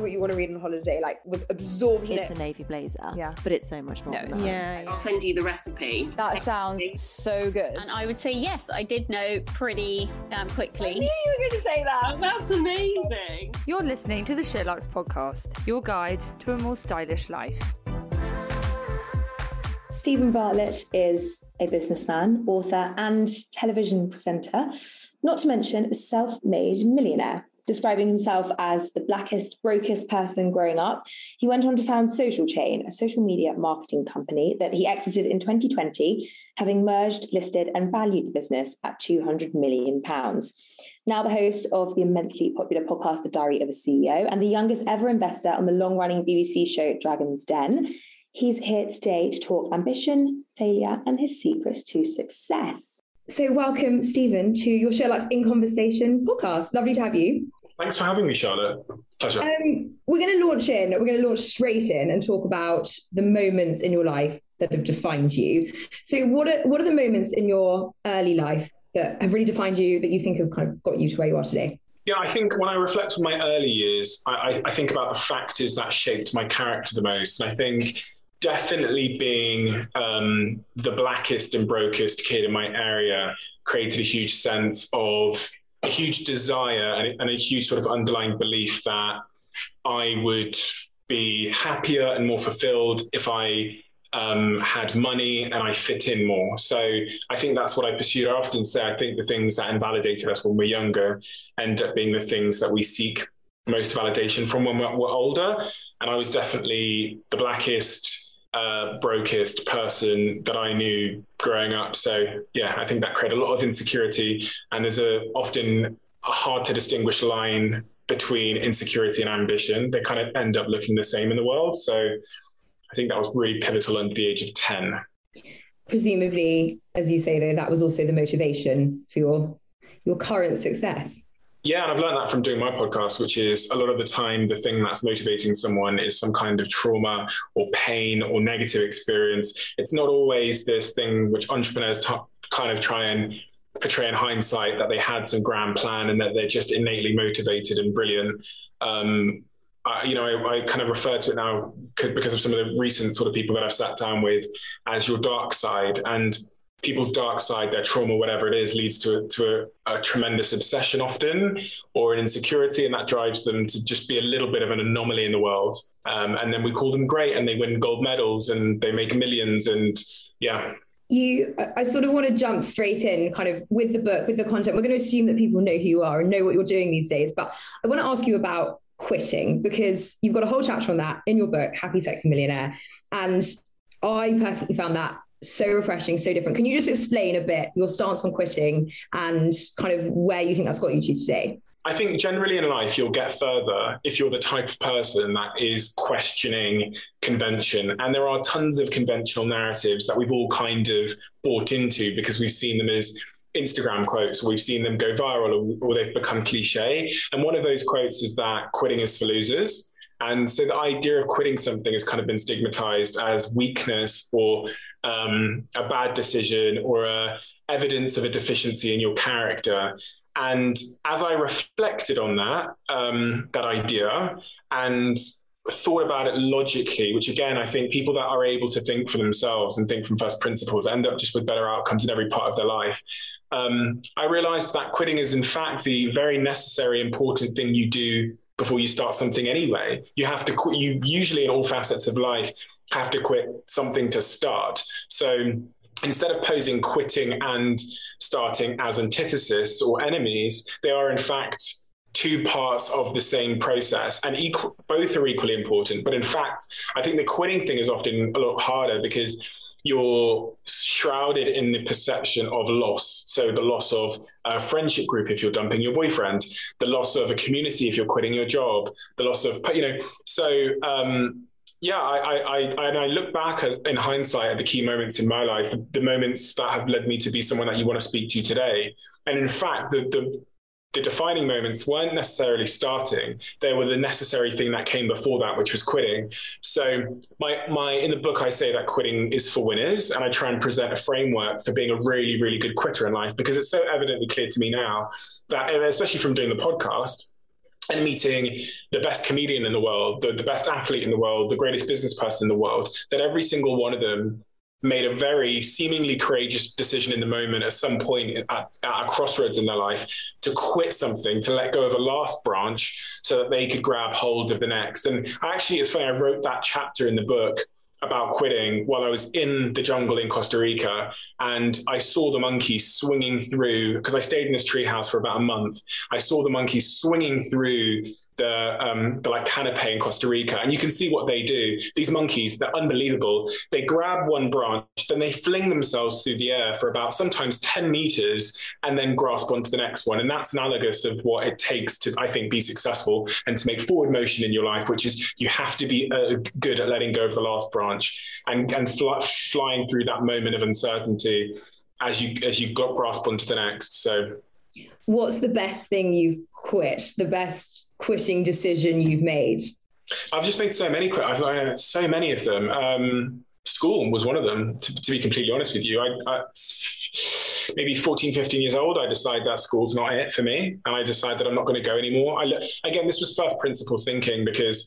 what you want to read on holiday, like was absorbed in It's it. a navy blazer, Yeah. but it's so much more. No, than it's- that. Yeah. I'll send you the recipe. That sounds so good. And I would say yes, I did know pretty um, quickly. you were going to say that. That's amazing. You're listening to the SheerLuxe podcast, your guide to a more stylish life. Steven Bartlett is a businessman, author, and television presenter, not to mention a self made millionaire. Describing himself as the blackest, brokest person growing up, he went on to found Social Chain, a social media marketing company that he exited in 2020, having merged, listed, and valued the business at 200 million pounds. Now the host of the immensely popular podcast, The Diary of a CEO, and the youngest ever investor on the long running BBC show Dragon's Den, He's here today to talk ambition, failure, and his secrets to success. So, welcome, Steven, to your SheerLuxe In Conversation podcast. Lovely to have you. Thanks for having me, Charlotte. Pleasure. Um, we're going to launch in. We're going to launch straight in and talk about the moments in your life that have defined you. So, what are what are the moments in your early life that have really defined you that you think have kind of got you to where you are today? Yeah, I think when I reflect on my early years, I, I, I think about the factors that shaped my character the most. And I think definitely being um, the blackest and brokest kid in my area created a huge sense of a huge desire and, and a huge sort of underlying belief that I would be happier and more fulfilled if I um, had money and I fit in more. So I think that's what I pursued. I often say I think the things that invalidated us when we're younger end up being the things that we seek most validation from when we're, we're older. And I was definitely the blackest, uh, brokest person that I knew growing up. So yeah, I think that created a lot of insecurity. And there's a often a hard to distinguish line between insecurity and ambition. They kind of end up looking the same in the world. So I think that was really pivotal under the age of 10. Presumably, as you say, though, that was also the motivation for your your current success. Yeah, and I've learned that from doing my podcast, which is a lot of the time the thing that's motivating someone is some kind of trauma or pain or negative experience. It's not always this thing which entrepreneurs t- kind of try and portray in hindsight that they had some grand plan and that they're just innately motivated and brilliant. Um, you know, I, I, kind of refer to it now because of some of the recent sort of people that I've sat down with as your dark side. And people's dark side, their trauma, whatever it is, leads to, a, to a, a, tremendous obsession often or an insecurity. And that drives them to just be a little bit of an anomaly in the world. Um, and then we call them great and they win gold medals and they make millions. And yeah. You, I sort of want to jump straight in kind of with the book, with the content. We're going to assume that people know who you are and know what you're doing these days. But I want to ask you about quitting because you've got a whole chapter on that in your book, Happy Sexy Millionaire. And I personally found that so refreshing, so different. Can you just explain a bit your stance on quitting and kind of where you think that's got you to today? I think generally in life, you'll get further if you're the type of person that is questioning convention. And there are tons of conventional narratives that we've all kind of bought into because we've seen them as Instagram quotes, we've seen them go viral, or, or they've become cliche. And one of those quotes is that quitting is for losers. And so the idea of quitting something has kind of been stigmatized as weakness or um, a bad decision or a evidence of a deficiency in your character. And as I reflected on that, um, that idea, and thought about it logically, which again, I think people that are able to think for themselves and think from first principles end up just with better outcomes in every part of their life. Um, I realized that quitting is, in fact, the very necessary, important thing you do before you start something anyway. You have to quit, you usually in all facets of life have to quit something to start. So instead of posing quitting and starting as antithesis or enemies, they are in fact two parts of the same process and equal, both are equally important. But in fact, I think the quitting thing is often a lot harder because you're shrouded in the perception of loss. So the loss of a friendship group if you're dumping your boyfriend, the loss of a community if you're quitting your job, the loss of you know. So um, yeah, I, I, I, and I look back at, in hindsight at the key moments in my life, the moments that have led me to be someone that you want to speak to today. And in fact, the, the, the defining moments weren't necessarily starting; they were the necessary thing that came before that, which was quitting. So, my my in the book, I say that quitting is for winners, and I try and present a framework for being a really, really good quitter in life because it's so evidently clear to me now that, especially from doing the podcast and meeting the best comedian in the world, the, the best athlete in the world, the greatest business person in the world, that every single one of them made a very seemingly courageous decision in the moment at some point at, at, a crossroads in their life to quit something, to let go of a last branch so that they could grab hold of the next. And actually, it's funny, I wrote that chapter in the book about quitting while I was in the jungle in Costa Rica, and I saw the monkeys swinging through because I stayed in this treehouse for about a month. I saw the monkeys swinging through the um, the like canopy in Costa Rica, and you can see what they do. These monkeys, they're unbelievable. They grab one branch, then they fling themselves through the air for about sometimes ten meters, and then grasp onto the next one. And that's analogous of what it takes to, I think, be successful and to make forward motion in your life, which is you have to be uh, good at letting go of the last branch and and fly, flying through that moment of uncertainty as you as you got grasp onto the next. So, what's the best thing you've quit? The best quitting decision you've made? I've just made so many. quit. I've uh, so many of them. Um, school was one of them. To, to be completely honest with you, I, I, maybe 14, 15 years old, I decided that school's not it for me, and I decided that I'm not going to go anymore. I, again, this was first principles thinking because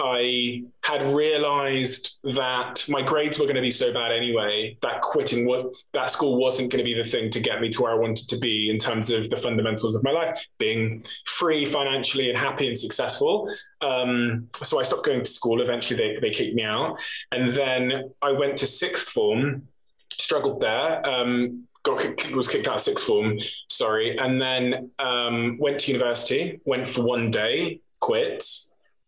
I had realized that my grades were going to be so bad anyway that quitting was that school wasn't going to be the thing to get me to where I wanted to be in terms of the fundamentals of my life, being free financially and happy and successful. Um, so I stopped going to school. Eventually, they they kicked me out, and then I went to sixth form, struggled there. Um, got was kicked out of sixth form, sorry, and then um, went to university. Went for one day, quit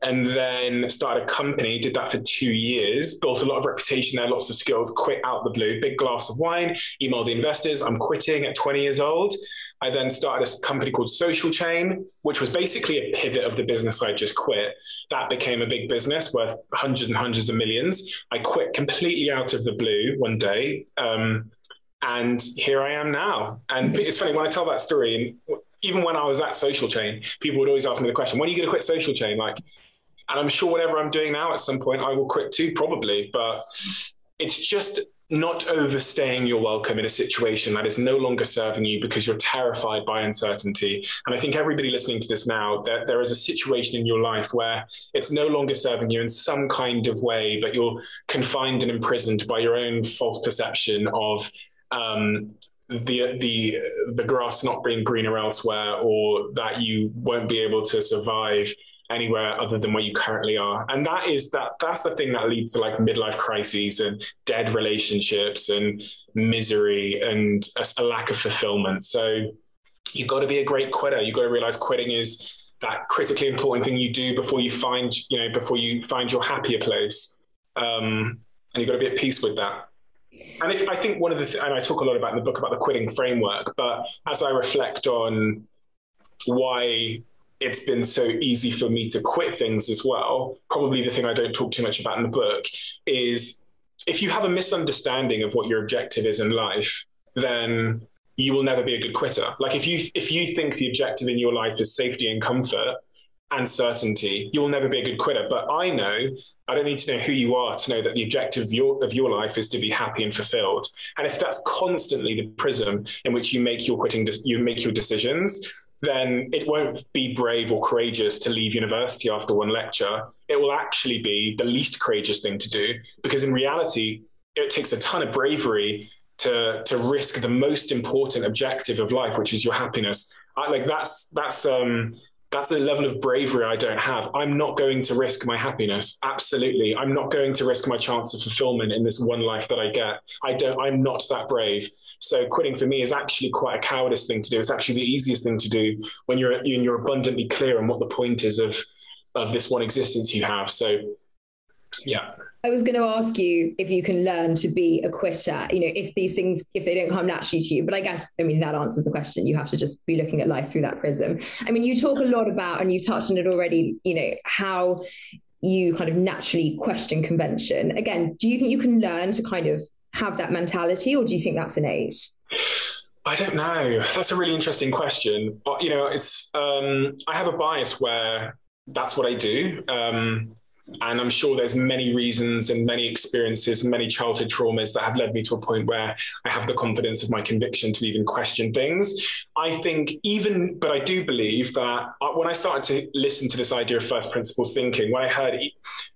and then started a company, did that for two years, built a lot of reputation there, lots of skills, quit out the blue, big glass of wine, email the investors, I'm quitting at 20 years old. I then started a company called Social Chain, which was basically a pivot of the business I just quit. That became a big business worth hundreds and hundreds of millions. I quit completely out of the blue one day. Um, and here I am now. And it's funny when I tell that story, even when I was at Social Chain, people would always ask me the question, when are you going to quit Social Chain? Like, and I'm sure whatever I'm doing now at some point, I will quit too, probably. But it's just not overstaying your welcome in a situation that is no longer serving you because you're terrified by uncertainty. And I think everybody listening to this now, that there is a situation in your life where it's no longer serving you in some kind of way, but you're confined and imprisoned by your own false perception of um, the the the grass not being greener elsewhere, or that you won't be able to survive anywhere other than where you currently are. And that is that that's the thing that leads to like midlife crises and dead relationships and misery and a, a lack of fulfillment. So you've got to be a great quitter. You've got to realize quitting is that critically important thing you do before you find you know before you find your happier place. Um, and you've got to be at peace with that. And if I think one of the th- and I talk a lot about in the book about the quitting framework, but as I reflect on why it's been so easy for me to quit things as well. Probably the thing I don't talk too much about in the book is if you have a misunderstanding of what your objective is in life, then you will never be a good quitter. Like if you if you think the objective in your life is safety and comfort and certainty, you will never be a good quitter. But I know I don't need to know who you are to know that the objective of your of your life is to be happy and fulfilled. And if that's constantly the prism in which you make your quitting you make your decisions, then it won't be brave or courageous to leave university after one lecture. It will actually be the least courageous thing to do because in reality, it takes a ton of bravery to to risk the most important objective of life, which is your happiness. I, like that's that's um that's a level of bravery I don't have. I'm not going to risk my happiness. Absolutely. I'm not going to risk my chance of fulfillment in this one life that I get. I don't, I'm not that brave. So quitting for me is actually quite a cowardice thing to do. It's actually the easiest thing to do when you're, you're abundantly clear on what the point is of, of this one existence you have. So Yeah. I was going to ask you if you can learn to be a quitter, you know, if these things, if they don't come naturally to you. But I guess, I mean, that answers the question. You have to just be looking at life through that prism. I mean, you talk a lot about, and you've touched on it already, you know, how you kind of naturally question convention. Again, do you think you can learn to kind of have that mentality, or do you think that's innate? I don't know. That's a really interesting question. Uh, You know, it's um, I have a bias where that's what I do. Um, and I'm sure there's many reasons and many experiences and many childhood traumas that have led me to a point where I have the confidence of my conviction to even question things. I think even, but I do believe that uh, when I started to listen to this idea of first principles thinking, when I heard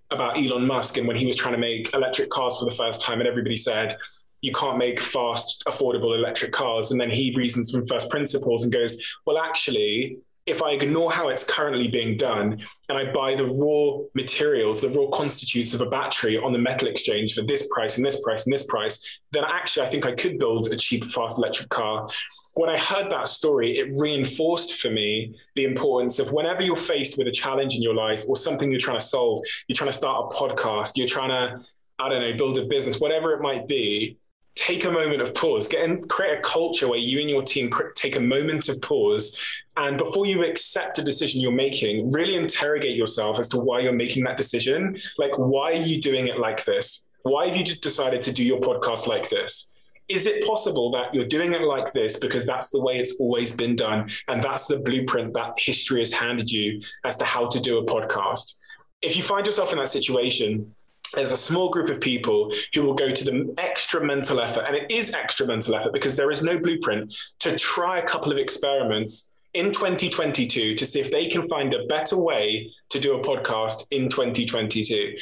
about Elon Musk and when he was trying to make electric cars for the first time, and everybody said, you can't make fast, affordable electric cars. And then he reasons from first principles and goes, well, actually, if I ignore how it's currently being done and I buy the raw materials, the raw constitutes of a battery on the metal exchange for this price and this price and this price, then actually I think I could build a cheap, fast electric car. When I heard that story, it reinforced for me the importance of whenever you're faced with a challenge in your life or something you're trying to solve, you're trying to start a podcast, you're trying to, I don't know, build a business, whatever it might be, take a moment of pause. Get and create a culture where you and your team take a moment of pause. And before you accept a decision you're making really interrogate yourself as to why you're making that decision. Like why are you doing it like this? Why have you decided to do your podcast like this? Is it possible that you're doing it like this because that's the way it's always been done? And that's the blueprint that history has handed you as to how to do a podcast. If you find yourself in that situation there's a small group of people who will go to the extra mental effort, and it is extra mental effort because there is no blueprint to try a couple of experiments in 2022 to see if they can find a better way to do a podcast in 2022.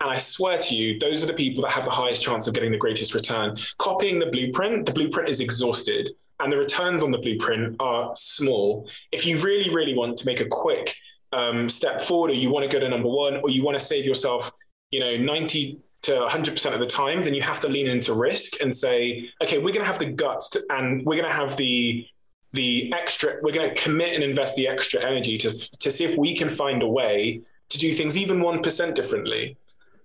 And I swear to you, those are the people that have the highest chance of getting the greatest return. Copying the blueprint, the blueprint is exhausted and the returns on the blueprint are small. If you really, really want to make a quick um, step forward, or you want to go to number one, or you want to save yourself you know 90 to 100% of the time then you have to lean into risk and say okay we're going to have the guts to, and we're going to have the the extra we're going to commit and invest the extra energy to to see if we can find a way to do things even 1% differently.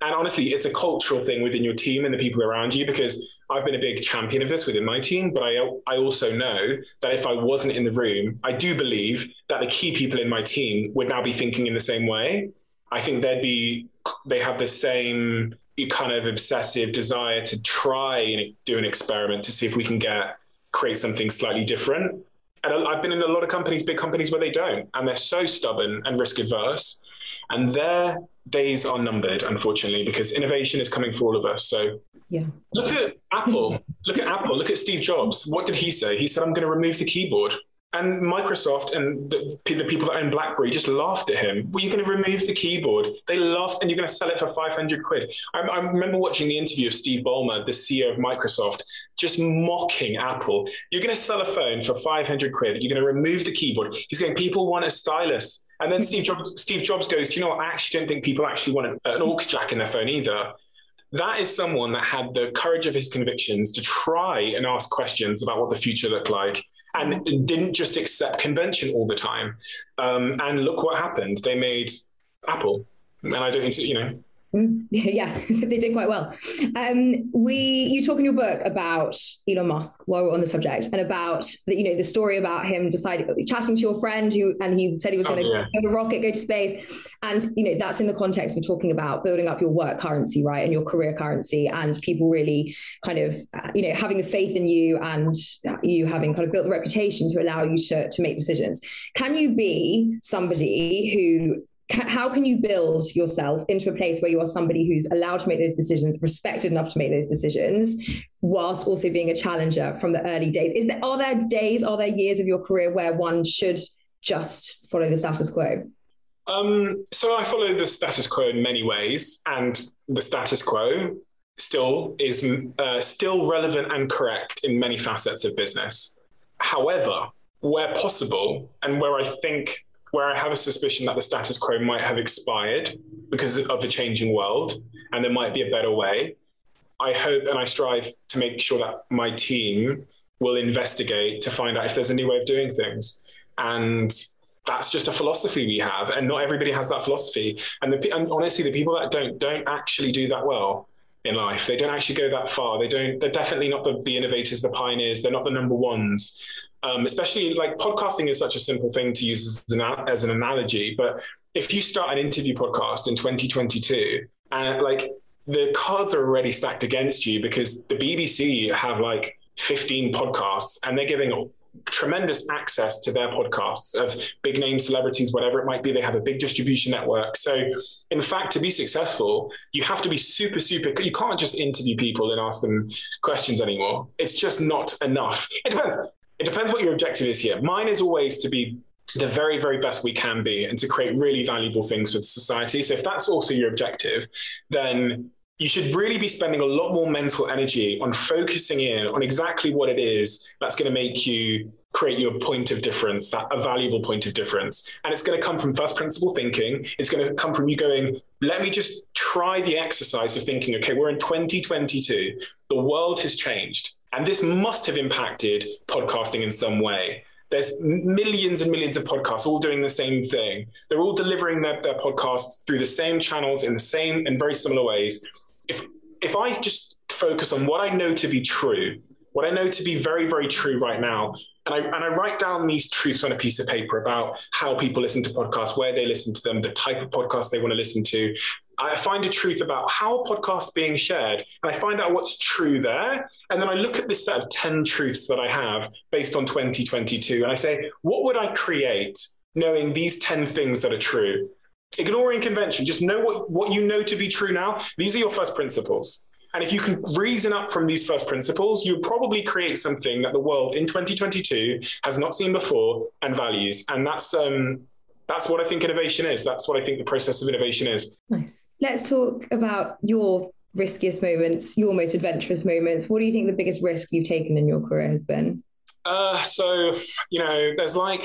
And honestly it's a cultural thing within your team and the people around you because I've been a big champion of this within my team but I I also know that if I wasn't in the room I do believe that the key people in my team would now be thinking in the same way I think they'd be they have the same kind of obsessive desire to try and do an experiment to see if we can get create something slightly different. And I've been in a lot of companies, big companies, where they don't, and they're so stubborn and risk averse, and their days are numbered, unfortunately, because innovation is coming for all of us. So yeah, look at Apple. Look at Apple. Look at Steve Jobs. What did he say? He said, "I'm going to remove the keyboard." And Microsoft and the, the, people that own BlackBerry just laughed at him. Well, you're going to remove the keyboard. They laughed, and you're going to sell it for 500 quid. I, I, remember watching the interview of Steve Ballmer, the CEO of Microsoft, just mocking Apple. You're going to sell a phone for 500 quid. You're going to remove the keyboard. He's going, people want a stylus. And then Steve Jobs, Steve Jobs goes, do you know what? I actually don't think people actually want an aux jack in their phone either. That is someone that had the courage of his convictions to try and ask questions about what the future looked like and didn't just accept convention all the time. Um, and look what happened. They made Apple. And I don't think, you know, yeah, they did quite well. Um, we you talk in your book about Elon Musk while we're on the subject, and about the, you know the story about him deciding chatting to your friend who and he said he was going to oh, yeah. build a rocket, go to space, and you know that's in the context of talking about building up your work currency, right, and your career currency, and people really kind of you know having the faith in you and you having kind of built the reputation to allow you to to make decisions. Can you be somebody who how can you build yourself into a place where you are somebody who's allowed to make those decisions, respected enough to make those decisions, whilst also being a challenger from the early days? Is there are there days, are there years of your career where one should just follow the status quo? Um, so I follow the status quo in many ways, and the status quo still is uh, still relevant and correct in many facets of business. However, where possible, and where I think where I have a suspicion that the status quo might have expired because of the changing world and there might be a better way. I hope and I strive to make sure that my team will investigate to find out if there's a new way of doing things. And that's just a philosophy we have, and not everybody has that philosophy. And, the, and honestly, the people that don't don't actually do that well in life. They don't actually go that far. They don't. They're definitely not the, the innovators, the pioneers. They're not the number ones. Um, especially like podcasting is such a simple thing to use as an, as an analogy. But if you start an interview podcast in 2022, and like the cards are already stacked against you because the BBC have like 15 podcasts and they're giving tremendous access to their podcasts of big name celebrities, whatever it might be. They have a big distribution network. So, in fact, to be successful, you have to be super, super. You can't just interview people and ask them questions anymore. It's just not enough. It depends. It depends what your objective is here. Mine is always to be the very, very best we can be and to create really valuable things for society. So, if that's also your objective, then you should really be spending a lot more mental energy on focusing in on exactly what it is that's going to make you create your point of difference, that a valuable point of difference. And it's going to come from first principle thinking. It's going to come from you going, let me just try the exercise of thinking, okay, we're in 2022. The world has changed. And this must have impacted podcasting in some way. There's millions and millions of podcasts all doing the same thing. They're all delivering their, their podcasts through the same channels in the same and very similar ways if if I just focus on what I know to be true, what I know to be very, very true right now, and I and I write down these truths on a piece of paper about how people listen to podcasts, where they listen to them, the type of podcast they want to listen to. I find a truth about how podcasts being shared, and I find out what's true there. And then I look at this set of 10 truths that I have based on 2022, and I say, what would I create knowing these 10 things that are true? ignoring convention, just know what, what you know to be true now. These are your first principles. And if you can reason up from these first principles, you probably create something that the world in 2022 has not seen before and values. And that's um, that's what I think innovation is. That's what I think the process of innovation is. Nice. Let's talk about your riskiest moments, your most adventurous moments. What do you think the biggest risk you've taken in your career has been? Uh, so you know, there's like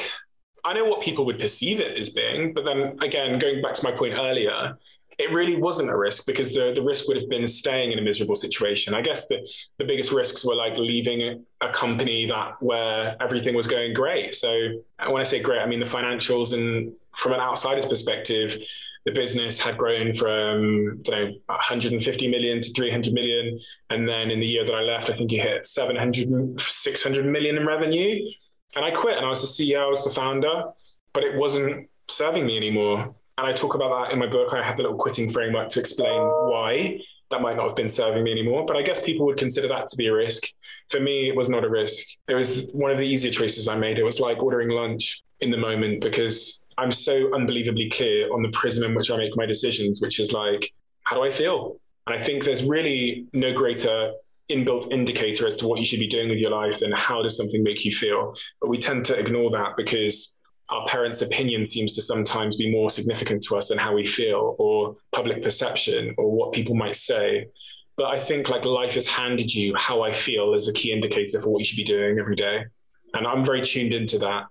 I know what people would perceive it as being, but then again, going back to my point earlier, it really wasn't a risk because the, the risk would have been staying in a miserable situation. I guess the, the biggest risks were like leaving a, company that where everything was going great. So uh, when I say great, I mean the financials and from an outsider's perspective, the business had grown from you know 150 million to 300 million. And then in the year that I left, I think you hit 700, 600 million in revenue and I quit and I was the CEO, I was the founder, but it wasn't serving me anymore. And I talk about that in my book. I have the little quitting framework to explain why that might not have been serving me anymore. But I guess people would consider that to be a risk. For me, it was not a risk. It was one of the easier choices I made. It was like ordering lunch in the moment because I'm so unbelievably clear on the prism in which I make my decisions, which is like, how do I feel? And I think there's really no greater inbuilt indicator as to what you should be doing with your life than how does something make you feel. But we tend to ignore that because our parents' opinion seems to sometimes be more significant to us than how we feel or public perception or what people might say. But I think like life has handed you how I feel as a key indicator for what you should be doing every day. And I'm very tuned into that.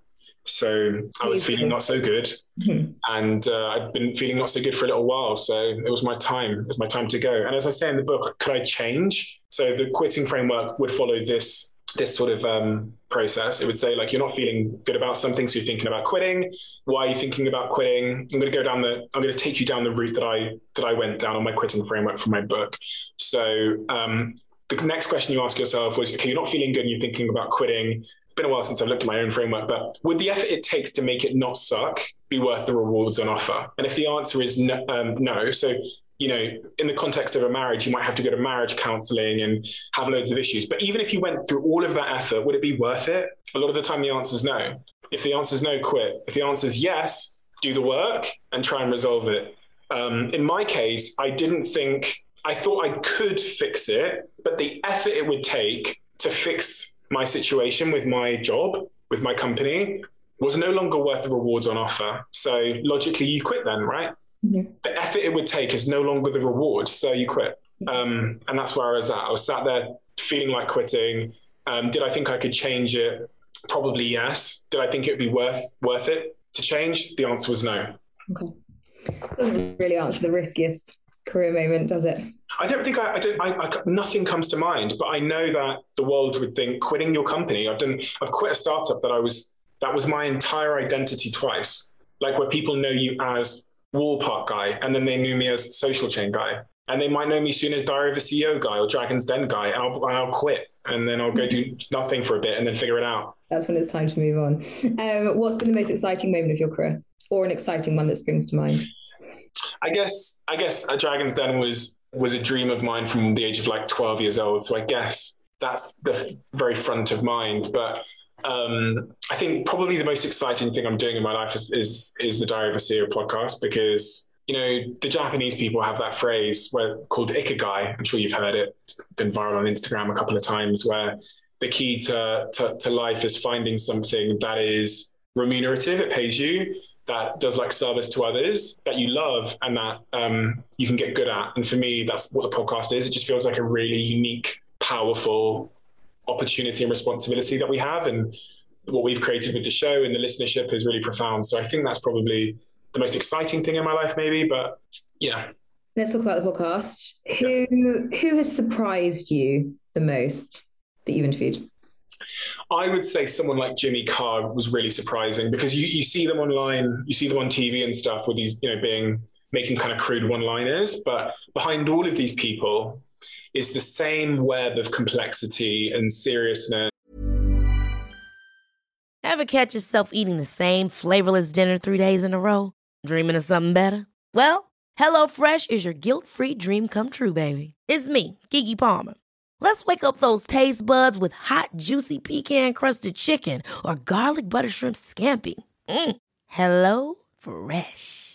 So I was feeling not so good, mm-hmm. and uh, I'd been feeling not so good for a little while. So it was my time. It was my time to go. And as I say in the book, could I change? So the quitting framework would follow this this sort of um, process. It would say like you're not feeling good about something, so you're thinking about quitting. Why are you thinking about quitting? I'm going to go down the. I'm going to take you down the route that I that I went down on my quitting framework from my book. So um, the next question you ask yourself was, okay, you're not feeling good, and you're thinking about quitting It's been a while since I've looked at my own framework, but would the effort it takes to make it not suck be worth the rewards on offer? And if the answer is no, um, no, so you know, in the context of a marriage, you might have to go to marriage counseling and have loads of issues. But even if you went through all of that effort, would it be worth it? A lot of the time, the answer is no. If the answer is no, quit. If the answer is yes, do the work and try and resolve it. Um, in my case, I didn't think, I thought I could fix it, but the effort it would take to fix my situation with my job, with my company, was no longer worth the rewards on offer. So logically, you quit then, right? Mm-hmm. The effort it would take is no longer the reward, so you quit. Um, and that's where I was at. I was sat there feeling like quitting. Um, did I think I could change it? Probably yes. Did I think it would be worth worth it to change? The answer was no. Okay. Doesn't really answer the riskiest career moment, does it? I don't think I, I don't. I, I, nothing comes to mind, but I know that the world would think quitting your company. I've done. I've quit a startup that I was that was my entire identity twice. Like where people know you as Wallpark guy, and then they knew me as Social Chain guy, and they might know me soon as Diary of a CEO guy or Dragon's Den guy, and I'll, and I'll quit, and then I'll go do nothing for a bit, and then figure it out. That's when it's time to move on. Um, what's been the most exciting moment of your career, or an exciting one that springs to mind? I guess I guess a Dragon's Den was was a dream of mine from the age of like 12 years old. So I guess that's the very front of mind. But um, I think probably the most exciting thing I'm doing in my life is is, is the Diary of a CEO podcast because you know the Japanese people have that phrase where called ikigai. I'm sure you've heard it. It's been viral on Instagram a couple of times. Where the key to, to, to life is finding something that is remunerative. It pays you that does like service to others that you love and that um, you can get good at. And for me, that's what the podcast is. It just feels like a really unique, powerful opportunity and responsibility that we have. And what we've created with the show and the listenership is really profound. So I think that's probably the most exciting thing in my life, maybe. But yeah. Let's talk about the podcast. Who who has surprised you the most that you've interviewed? I would say someone like Jimmy Carr was really surprising because you, you see them online, you see them on TV and stuff with these, you know, being making kind of crude one liners. But behind all of these people is the same web of complexity and seriousness. Ever catch yourself eating the same flavorless dinner three days in a row? Dreaming of something better? Well, HelloFresh is your guilt free dream come true, baby. It's me, Keke Palmer. Let's wake up those taste buds with hot, juicy pecan crusted chicken or garlic butter shrimp scampi. Mm. Hello Fresh.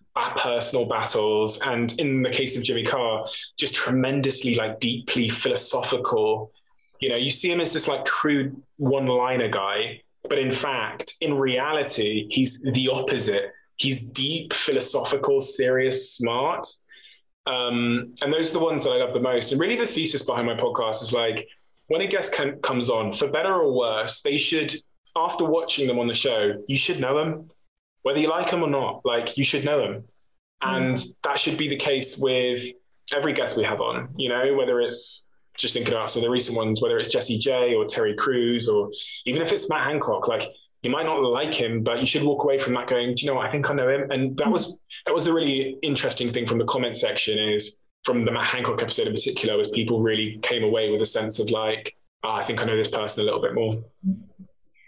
personal battles and in the case of jimmy carr just tremendously like deeply philosophical. You know you see him as this like crude one liner guy but in fact in reality he's the opposite. He's deep philosophical serious smart. Um, and those are the ones that i love the most. And really the thesis behind my podcast is like when a guest can, comes on for better or worse they should after watching them on the show you should know them whether you like them or not, like you should know them. And mm. that should be the case with every guest we have on, you know, whether it's just thinking about some of the recent ones, whether it's Jessie J or Terry Crews, or even if it's Matt Hancock, like you might not like him, but you should walk away from that going, do you know what? I think I know him. And that mm. was, that was the really interesting thing from the comment section is from the Matt Hancock episode in particular, was people really came away with a sense of like, oh, I think I know this person a little bit more. Mm.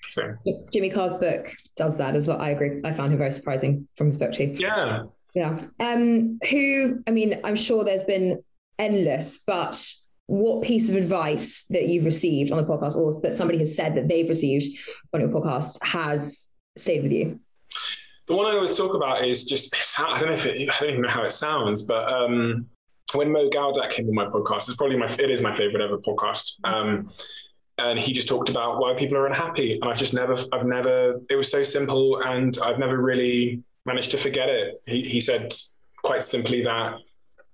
So Jimmy Carr's book does that as well. I agree. I found him very surprising from his book too. Yeah. Yeah. Um, who, I mean, I'm sure there's been endless, but what piece of advice that you've received on the podcast or that somebody has said that they've received on your podcast has stayed with you? The one I always talk about is just, I don't know if it, I don't even know how it sounds, but um, when Mo Gawdat came on my podcast, it's probably my, it is my favorite ever podcast. Um, and he just talked about why people are unhappy. And i've just never i've never it was so simple and i've never really managed to forget it. He, he said quite simply that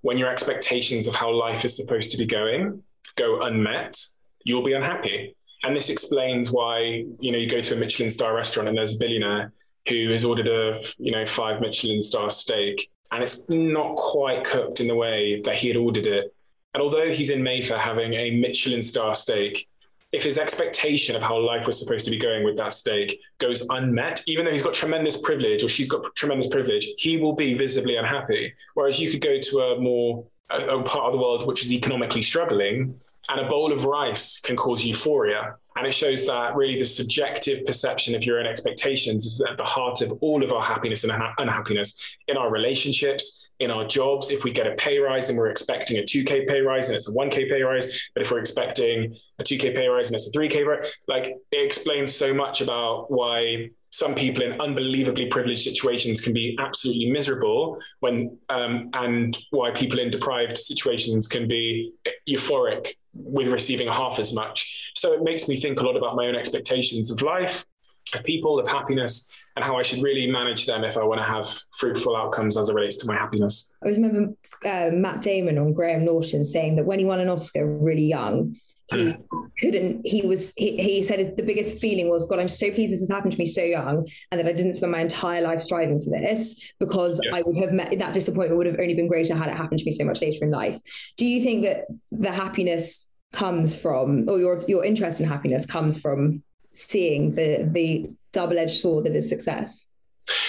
when your expectations of how life is supposed to be going go unmet you'll be unhappy. And this explains why you know you go to a michelin star restaurant and there's a billionaire who has ordered a you know five michelin star steak and it's not quite cooked in the way that he had ordered it. And although he's in mayfair having a michelin star steak if his expectation of how life was supposed to be going with that steak goes unmet, even though he's got tremendous privilege or she's got tremendous privilege, he will be visibly unhappy. Whereas you could go to a more a, a part of the world which is economically struggling, And a bowl of rice can cause euphoria. And it shows that really the subjective perception of your own expectations is at the heart of all of our happiness and unhappiness in our relationships, in our jobs. If we get a pay rise and we're expecting a 2K pay rise and it's a 1K pay rise, but if we're expecting a 2K pay rise and it's a 3K rise, like it explains so much about why some people in unbelievably privileged situations can be absolutely miserable when um, and why people in deprived situations can be euphoric with receiving half as much. So it makes me think a lot about my own expectations of life of people of happiness and how i should really manage them if i want to have fruitful outcomes as it relates to my happiness. I remember uh, matt damon on graham norton saying that when he won an oscar really young he couldn't he was he, he said his, the biggest feeling was god i'm so pleased this has happened to me so young and that i didn't spend my entire life striving for this because yeah. i would have met that disappointment would have only been greater had it happened to me so much later in life do you think that the happiness comes from or your your interest in happiness comes from seeing the the double-edged sword that is success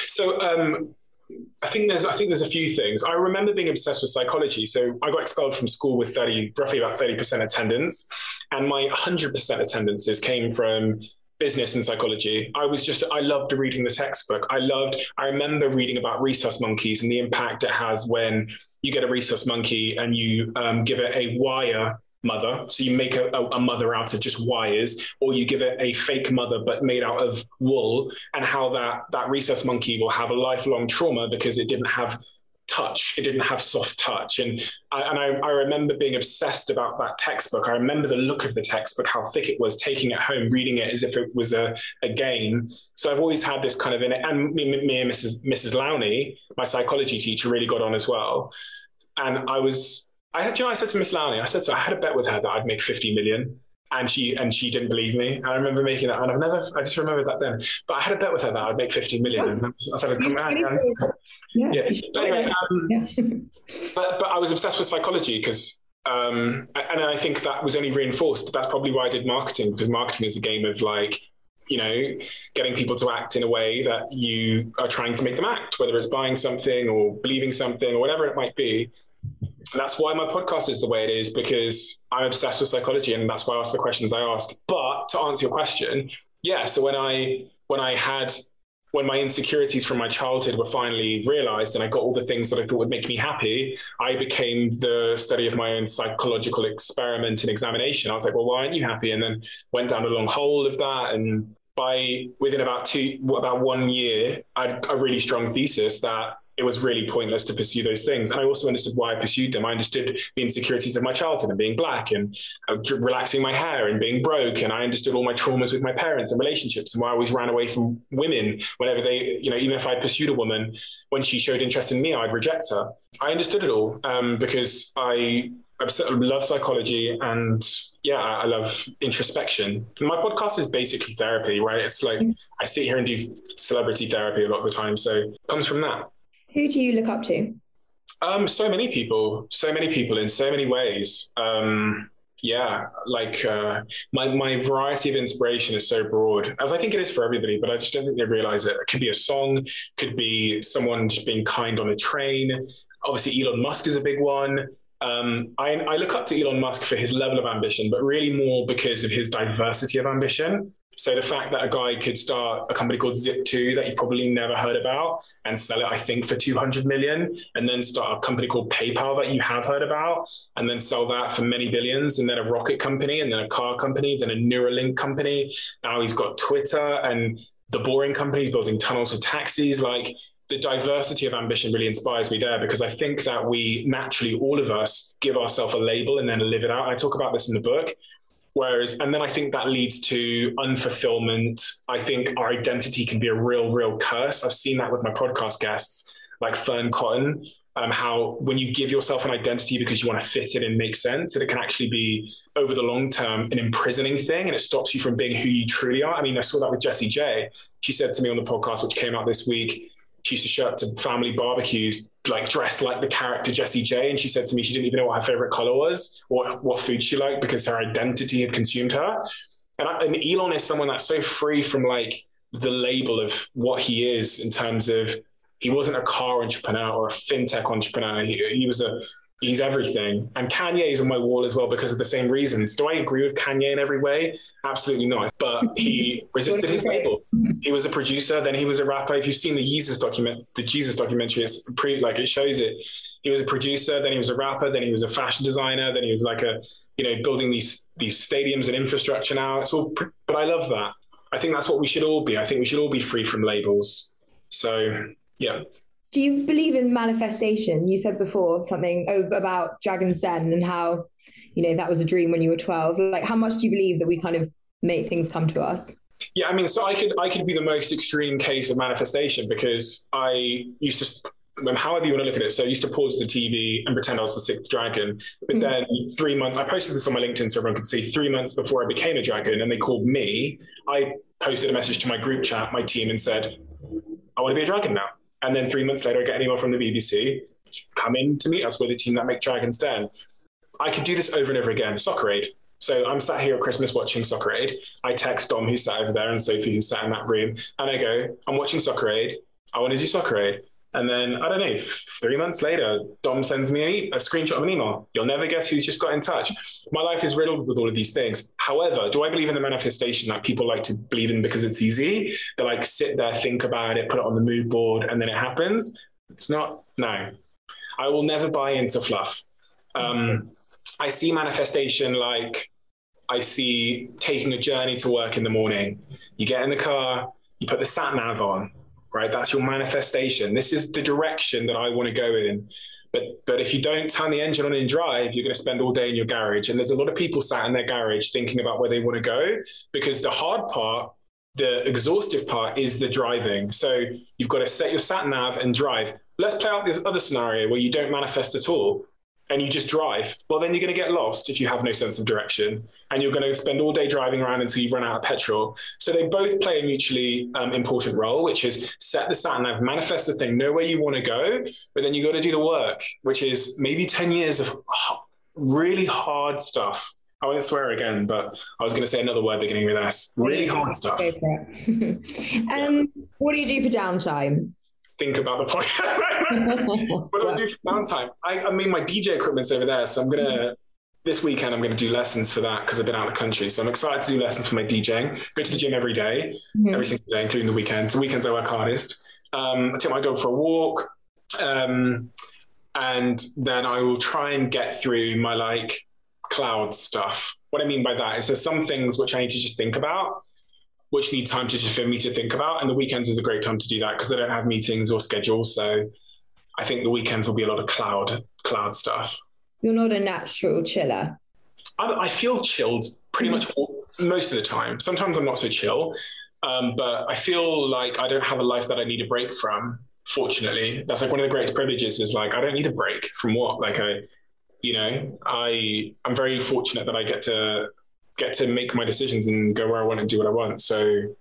so um I think there's I think there's a few things. I remember being obsessed with psychology. So I got expelled from school with 30, roughly about 30% attendance. And my 100% attendances came from business and psychology. I was just, I loved reading the textbook. I loved, I remember reading about rhesus monkeys and the impact it has when you get a rhesus monkey and you um, give it a wire mother. So you make a, a, mother out of just wires, or you give it a fake mother but made out of wool, and how that that rhesus monkey will have a lifelong trauma because it didn't have touch. It didn't have soft touch. And I, and I, I, remember being obsessed about that textbook. I remember the look of the textbook, how thick it was, taking it home, reading it as if it was a, a game. So I've always had this kind of in it. And me, me and Mrs. Mrs. Lowney, my psychology teacher, really got on as well. And I was I had, you know, I said to Miss Lowney, I said to her, I had a bet with her that I'd make 50 million. And she and she didn't believe me. And I remember making that, and I've never, I just remembered that then. But I had a bet with her that I'd make 50 million. Yes. And I said, come. Yeah. yeah. But, anyway, um, yeah. but, but I was obsessed with psychology because um, and I think that was only reinforced. That's probably why I did marketing because marketing is a game of like, you know, getting people to act in a way that you are trying to make them act, whether it's buying something or believing something or whatever it might be that's why my podcast is the way it is because I'm obsessed with psychology and that's why I ask the questions I ask. But to answer your question, yeah. So when I when I had when my insecurities from my childhood were finally realized and I got all the things that I thought would make me happy, I became the study of my own psychological experiment and examination. I was like, well, why aren't you happy? And then went down a long hole of that. And by within about two, about one year, I had a really strong thesis that it was really pointless to pursue those things. And I also understood why I pursued them. I understood the insecurities of my childhood and being black and uh, relaxing my hair and being broke. And I understood all my traumas with my parents and relationships and why I always ran away from women whenever they, you know, even if I pursued a woman, when she showed interest in me, I'd reject her. I understood it all um, because I love psychology and yeah, I love introspection. My podcast is basically therapy, right? It's like I sit here and do celebrity therapy a lot of the time. So it comes from that. Who do you look up to? Um, so many people, so many people in so many ways. Um, yeah, like uh, my my variety of inspiration is so broad, as I think it is for everybody. But I just don't think they realize it. It could be a song, could be someone just being kind on a train. Obviously, Elon Musk is a big one. Um, I, I look up to Elon Musk for his level of ambition, but really more because of his diversity of ambition. So the fact that a guy could start a company called Zip2 that you've probably never heard about and sell it, I think, for 200 million, and then start a company called PayPal that you have heard about, and then sell that for many billions, and then a rocket company, and then a car company, then a Neuralink company. Now he's got Twitter and the boring companies building tunnels for taxis. Like the diversity of ambition really inspires me there because I think that we naturally, all of us, give ourselves a label and then live it out. I talk about this in the book. Whereas, and then I think that leads to unfulfillment. I think our identity can be a real, real curse. I've seen that with my podcast guests, like Fearne Cotton, um, how when you give yourself an identity because you want to fit in and make sense, that it can actually be over the long term an imprisoning thing and it stops you from being who you truly are. I mean, I saw that with Jessie J. She said to me on the podcast, which came out this week, she used to show up to family barbecues like dressed like the character Jessie J. And she said to me she didn't even know what her favorite color was or what food she liked because her identity had consumed her. And, I, and Elon is someone that's so free from like the label of what he is in terms of he wasn't a car entrepreneur or a fintech entrepreneur. He, he was a He's everything. And Kanye is on my wall as well because of the same reasons. Do I agree with Kanye in every way? Absolutely not. But he resisted his label. He was a producer, then he was a rapper. If you've seen the Jesus document, the Jesus documentary, it's pre like it shows it. He was a producer, then he was a rapper, then he was a fashion designer, then he was like a, you know, building these these stadiums and infrastructure now. It's all but I love that. I think that's what we should all be. I think we should all be free from labels. So yeah. Do you believe in manifestation? You said before something about Dragon's Den and how, you know, that was a dream when you were 12. Like, how much do you believe that we kind of make things come to us? Yeah, I mean, so I could I could be the most extreme case of manifestation because I used to when however you want to look at it. So I used to pause the TV and pretend I was the sixth dragon. But mm. then three months, I posted this on my LinkedIn so everyone could see. Three months before I became a dragon, and they called me. I posted a message to my group chat, my team, and said, "I want to be a dragon now." And then three months later, I get an email from the BBC, come in to meet us. with the team that make Dragon's Den. I could do this over and over again. Soccer Aid. So I'm sat here at Christmas watching Soccer Aid. I text Dom, who sat over there, and Sophie, who sat in that room, and I go, I'm watching Soccer Aid. I want to do Soccer Aid. And then I don't know, three months later, Dom sends me a, screenshot of an email. You'll never guess who's just got in touch. My life is riddled with all of these things. However, do I believe in the manifestation that people like to believe in because it's easy? They like sit there, think about it, put it on the mood board, and then it happens. It's not. No, I will never buy into fluff. Um, I see manifestation like I see taking a journey to work in the morning. You get in the car, you put the sat nav on, right? That's your manifestation. This is the direction that I want to go in. But but if you don't turn the engine on and drive, you're going to spend all day in your garage. And there's a lot of people sat in their garage thinking about where they want to go because the hard part, the exhaustive part, is the driving. So you've got to set your sat nav and drive. Let's play out this other scenario where you don't manifest at all and you just drive, well, then you're going to get lost if you have no sense of direction. And you're going to spend all day driving around until you run out of petrol. So they both play a mutually um, important role, which is set the sat nav, manifest the thing, know where you want to go, but then you got to do the work, which is maybe 10 years of really hard stuff. I won't swear again, but I was going to say another word beginning with S. Really hard stuff. um, what do you do for downtime? Think about the podcast. what do I do for downtime? I, I mean, my DJ equipment's over there, so I'm gonna this weekend I'm going to do lessons for that because I've been out of the country. So I'm excited to do lessons for my DJing. Go to the gym every day, mm-hmm. every single day, including the weekends. The weekends I work hardest. Um, I take my dog for a walk, um, and then I will try and get through my like cloud stuff. What I mean by that is there's some things which I need to just think about, which need time to just for me to think about. And the weekends is a great time to do that because I don't have meetings or schedules. So I think the weekends will be a lot of cloud cloud stuff. You're not a natural chiller. I, I feel chilled pretty much all, most of the time. Sometimes I'm not so chill, um, but I feel like I don't have a life that I need a break from. Fortunately, that's like one of the greatest privileges. Is like I don't need a break from what. Like I, you know, I I'm very fortunate that I get to get to make my decisions and go where I want and do what I want. So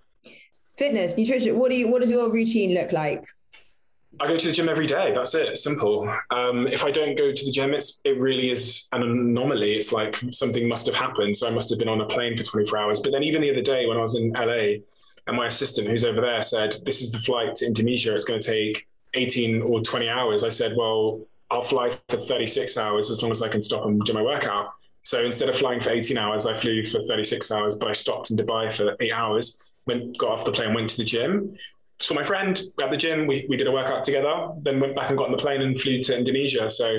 fitness, nutrition, what do you what does your routine look like? I go to the gym every day. That's it. Simple. Um, if I don't go to the gym, it's it really is an anomaly. It's like something must have happened. So I must have been on a plane for 24 hours. But then even the other day when I was in LA, and my assistant who's over there said, "This is the flight to Indonesia. It's going to take 18 or 20 hours." I said, "Well, I'll fly for 36 hours as long as I can stop and do my workout." So instead of flying for 18 hours, I flew for 36 hours, but I stopped in Dubai for eight hours, went, got off the plane, went to the gym. Saw my friend at the gym. We, we did a workout together, then went back and got on the plane and flew to Indonesia. So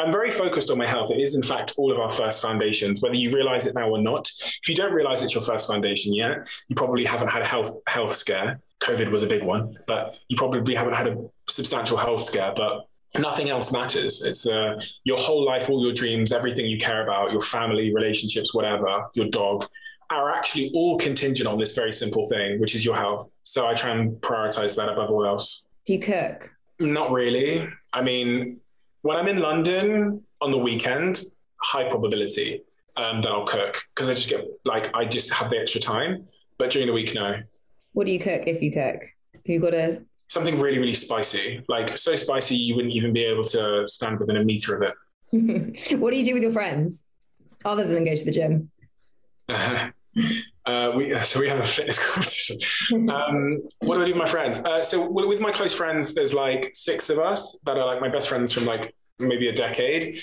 I'm very focused on my health. It is, in fact, all of our first foundations, whether you realize it now or not. If you don't realize it's your first foundation yet, you probably haven't had a health health scare. COVID was a big one, but you probably haven't had a substantial health scare. But nothing else matters. It's uh, your whole life, all your dreams, everything you care about, your family, relationships, whatever, your dog, are actually all contingent on this very simple thing, which is your health. So I try and prioritize that above all else. Do you cook? Not really. I mean, when I'm in London on the weekend, high probability um, that I'll cook because I just get like I just have the extra time. But during the week, no. What do you cook if you cook? You got to something really, really spicy, like so spicy you wouldn't even be able to stand within a meter of it. what do you do with your friends other than go to the gym? Uh, uh, we, so we have a fitness competition. Um, what do I do with my friends? Uh, so with my close friends, there's like six of us that are like my best friends from like maybe a decade.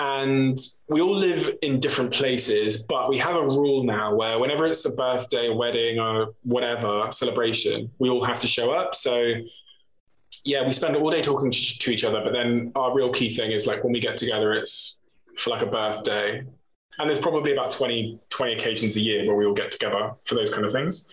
And we all live in different places, but we have a rule now where whenever it's a birthday, wedding, or whatever celebration, we all have to show up. So, yeah, we spend all day talking to each other, but then our real key thing is like when we get together, it's for like a birthday. And there's probably about 20, 20 occasions a year where we all get together for those kind of things.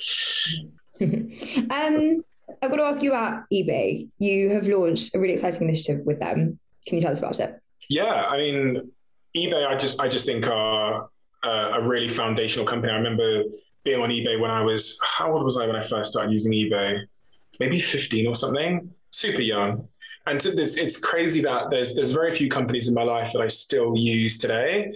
um, I've got to ask you about eBay. You have launched a really exciting initiative with them. Can you tell us about it? Yeah, I mean, eBay. I just I just think are uh, a really foundational company. I remember being on eBay when I was how old was I when I first started using eBay? Maybe fifteen or something. Super young. And this, it's crazy that there's there's very few companies in my life that I still use today.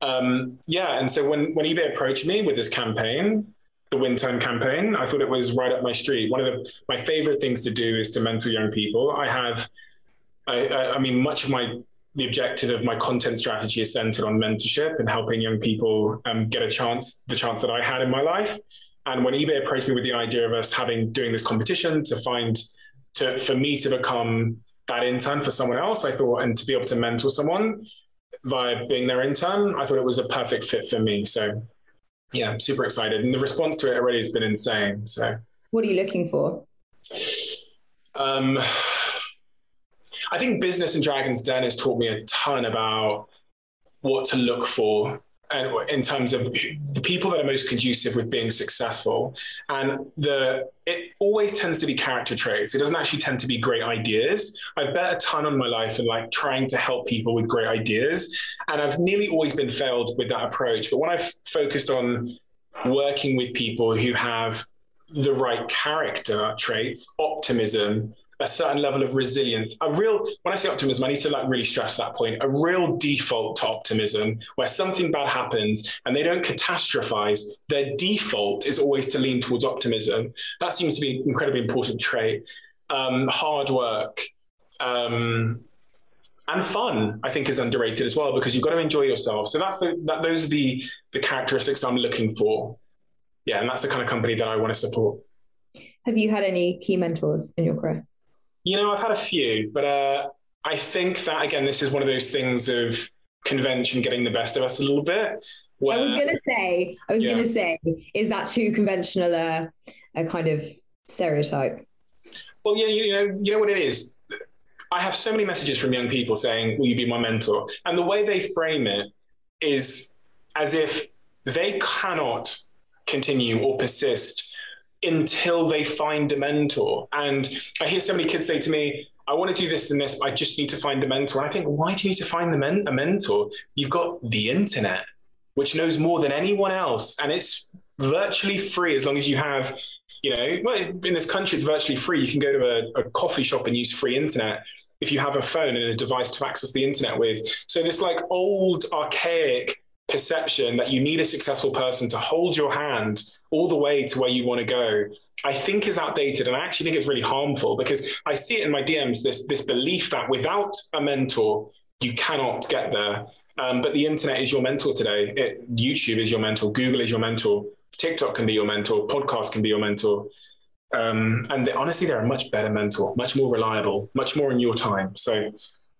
Um, yeah, and so when when eBay approached me with this campaign, the Win campaign, I thought it was right up my street. One of the, my favorite things to do is to mentor young people. I have, I, I mean, much of my the objective of my content strategy is centered on mentorship and helping young people um, get a chance, the chance that I had in my life. And when eBay approached me with the idea of us having doing this competition to find to for me to become that intern for someone else, I thought, and to be able to mentor someone via being their intern, I thought it was a perfect fit for me. So yeah, I'm super excited. And the response to it already has been insane. So what are you looking for? Um I think business in Dragon's Den has taught me a ton about what to look for and in terms of the people that are most conducive with being successful. And the it always tends to be character traits. It doesn't actually tend to be great ideas. I've bet a ton on my life and like trying to help people with great ideas. And i've nearly always been failed with that approach. But when i've focused on working with people who have the right character traits optimism a certain level of resilience. A real, when I say optimism, I need to like really stress that point. A real default to optimism, where something bad happens and they don't catastrophize. Their default is always to lean towards optimism. That seems to be an incredibly important trait. Um, hard work. Um, and fun, I think, is underrated as well because you've got to enjoy yourself. So that's the that, those are the the characteristics I'm looking for. Yeah, and that's the kind of company that I want to support. Have you had any key mentors in your career? You know, I've had a few, but uh, I think that again, this is one of those things of convention getting the best of us a little bit. Where, I was going to say, I was yeah. going to say, is that too conventional a, a kind of stereotype? Well, yeah, you know, you know what it is. I have so many messages from young people saying, "Will you be my mentor?" And the way they frame it is as if they cannot continue or persist until they find a mentor. And I hear so many kids say to me, I want to do this and this, but I just need to find a mentor. And I think, why do you need to find men- a mentor? You've got the internet, which knows more than anyone else, and it's virtually free as long as you have, you know, well, in this country, it's virtually free. You can go to a, a coffee shop and use free internet if you have a phone and a device to access the internet with. So this like old, archaic perception that you need a successful person to hold your hand all the way to where you want to go, I think is outdated. And I actually think it's really harmful because I see it in my DMs this, this belief that without a mentor, you cannot get there. Um, but the internet is your mentor today. It, YouTube is your mentor. Google is your mentor. TikTok can be your mentor. Podcast can be your mentor. Um, and they, honestly, they're a much better mentor, much more reliable, much more in your time. So,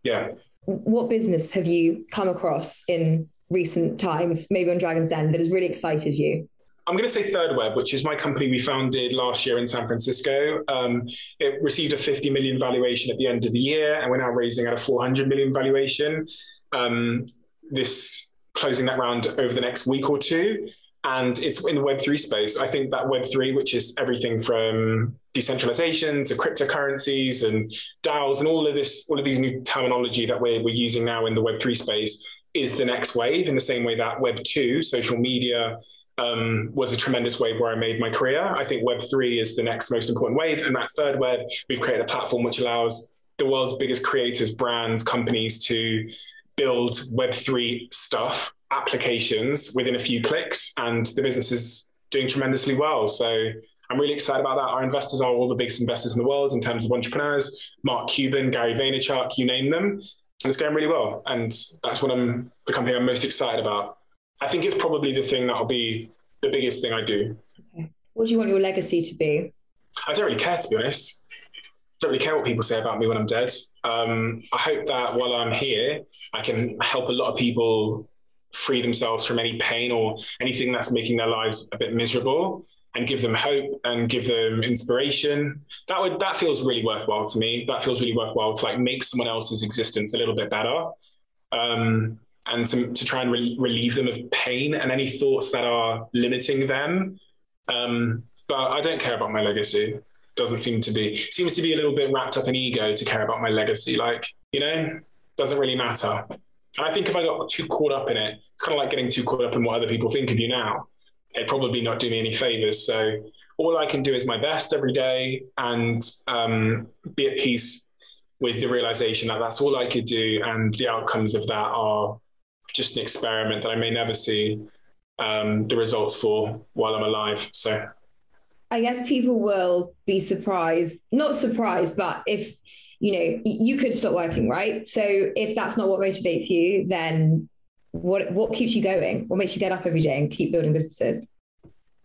yeah. What business have you come across in recent times, maybe on Dragon's Den, that has really excited you? I'm going to say Third Web, which is my company we founded last year in San Francisco. Um, it received a 50 million valuation at the end of the year, and we're now raising at a 400 million valuation. Um, this closing that round over the next week or two. And it's in the Web3 space. I think that Web3, which is everything from decentralization to cryptocurrencies and DAOs and all of this, all of these new terminology that we're, we're using now in the Web3 space, is the next wave in the same way that Web 2, social media, um, was a tremendous wave where I made my career. I think Web 3 is the next most important wave. And that third web, we've created a platform which allows the world's biggest creators, brands, companies to build Web 3 stuff, applications within a few clicks. And the business is doing tremendously well. So I'm really excited about that. Our investors are all the biggest investors in the world in terms of entrepreneurs Mark Cuban, Gary Vaynerchuk, you name them and it's going really well. And that's what I'm the company I'm most excited about. I think it's probably the thing that'll be the biggest thing I do. Okay. What do you want your legacy to be? I don't really care to be honest. don't really care what people say about me when I'm dead. Um, I hope that while I'm here, I can help a lot of people free themselves from any pain or anything that's making their lives a bit miserable and give them hope and give them inspiration. That would that feels really worthwhile to me. That feels really worthwhile to like make someone else's existence a little bit better um, and to, to try and re- relieve them of pain and any thoughts that are limiting them. Um, but i don't care about my legacy. Doesn't seem to be seems to be a little bit wrapped up in ego to care about my legacy. Like you know doesn't really matter and I think if I got too caught up in it, it's kind of like getting too caught up in what other people think of you now. It'd probably not do me any favors. So all I can do is my best every day and um, be at peace with the realization that that's all I could do, and the outcomes of that are just an experiment that I may never see um, the results for while I'm alive. So. I guess people will be surprised, not surprised, but if you know you could stop working right? So if that's not what motivates you then what what keeps you going? What makes you get up every day and keep building businesses?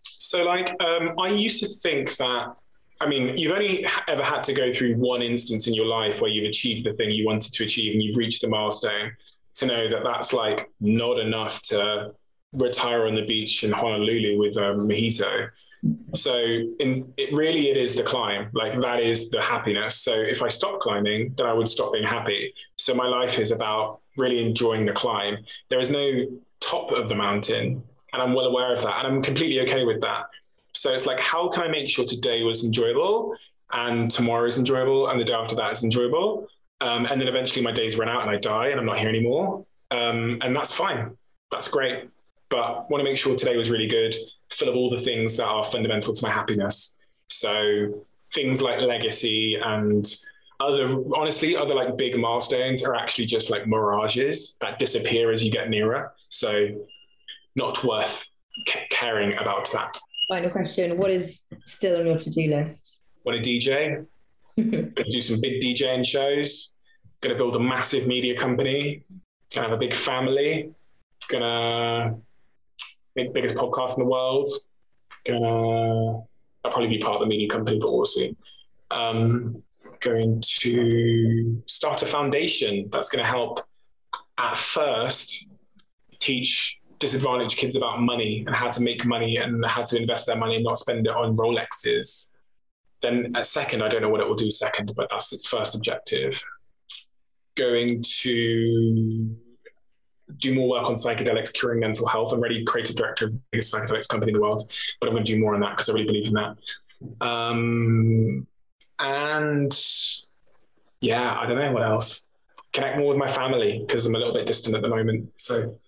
So like um, i used to think that i mean you've only ever had to go through one instance in your life where you've achieved the thing you wanted to achieve and you've reached a milestone to know that that's like not enough to retire on the beach in honolulu with a mojito so in, it really it is the climb. Like that is the happiness. So if i stop climbing then i would stop being happy. So my life is about really enjoying the climb. There is no top of the mountain and i'm well aware of that and i'm completely okay with that. So it's like how can i make sure today was enjoyable and tomorrow is enjoyable and the day after that is enjoyable? Um, and then eventually my days run out and i die and i'm not here anymore. Um, and that's fine. That's great but want to make sure today was really good full of all the things that are fundamental to my happiness. So things like legacy and other honestly other like big milestones are actually just like mirages that disappear as you get nearer. So not worth c- caring about that. Final question what is still on your to-do list? Want to dj gonna do some big djing shows. Gonna build a massive media company. Gonna have a big family. Gonna biggest podcast in the world. Gonna I'll probably be part of the media company, but we'll see. Um, going to start a foundation that's going to help at first teach disadvantaged kids about money and how to make money and how to invest their money and not spend it on Rolexes. Then at second, I don't know what it will do second, but that's its first objective. Going to do more work on psychedelics curing mental health. I'm already creative director of the biggest psychedelics company in the world, but I'm going to do more on that because I really believe in that. Um, and yeah, I don't know what else. Connect more with my family because I'm a little bit distant at the moment. So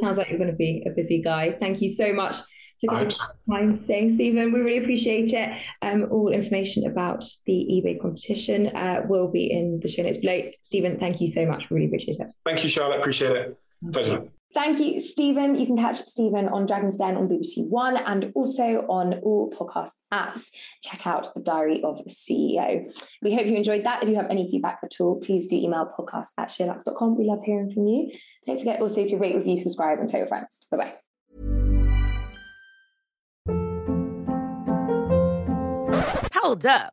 sounds like you're going to be a busy guy. Thank you so much for time saying, Steven. We really appreciate it. Um, all information about the eBay competition uh, will be in the show notes below. Steven, thank you so much. We really appreciate it. Thank you, Charlotte. Appreciate it. Pleasure. Thank you, Steven. You can catch Steven on Dragon's Den on BBC One and also on all podcast apps. Check out the Diary of a CEO. We hope you enjoyed that. If you have any feedback at all, please do email podcast at sheerluxe.com. We love hearing from you. Don't forget also to rate, review, subscribe, and tell your friends. Bye bye. Hold up.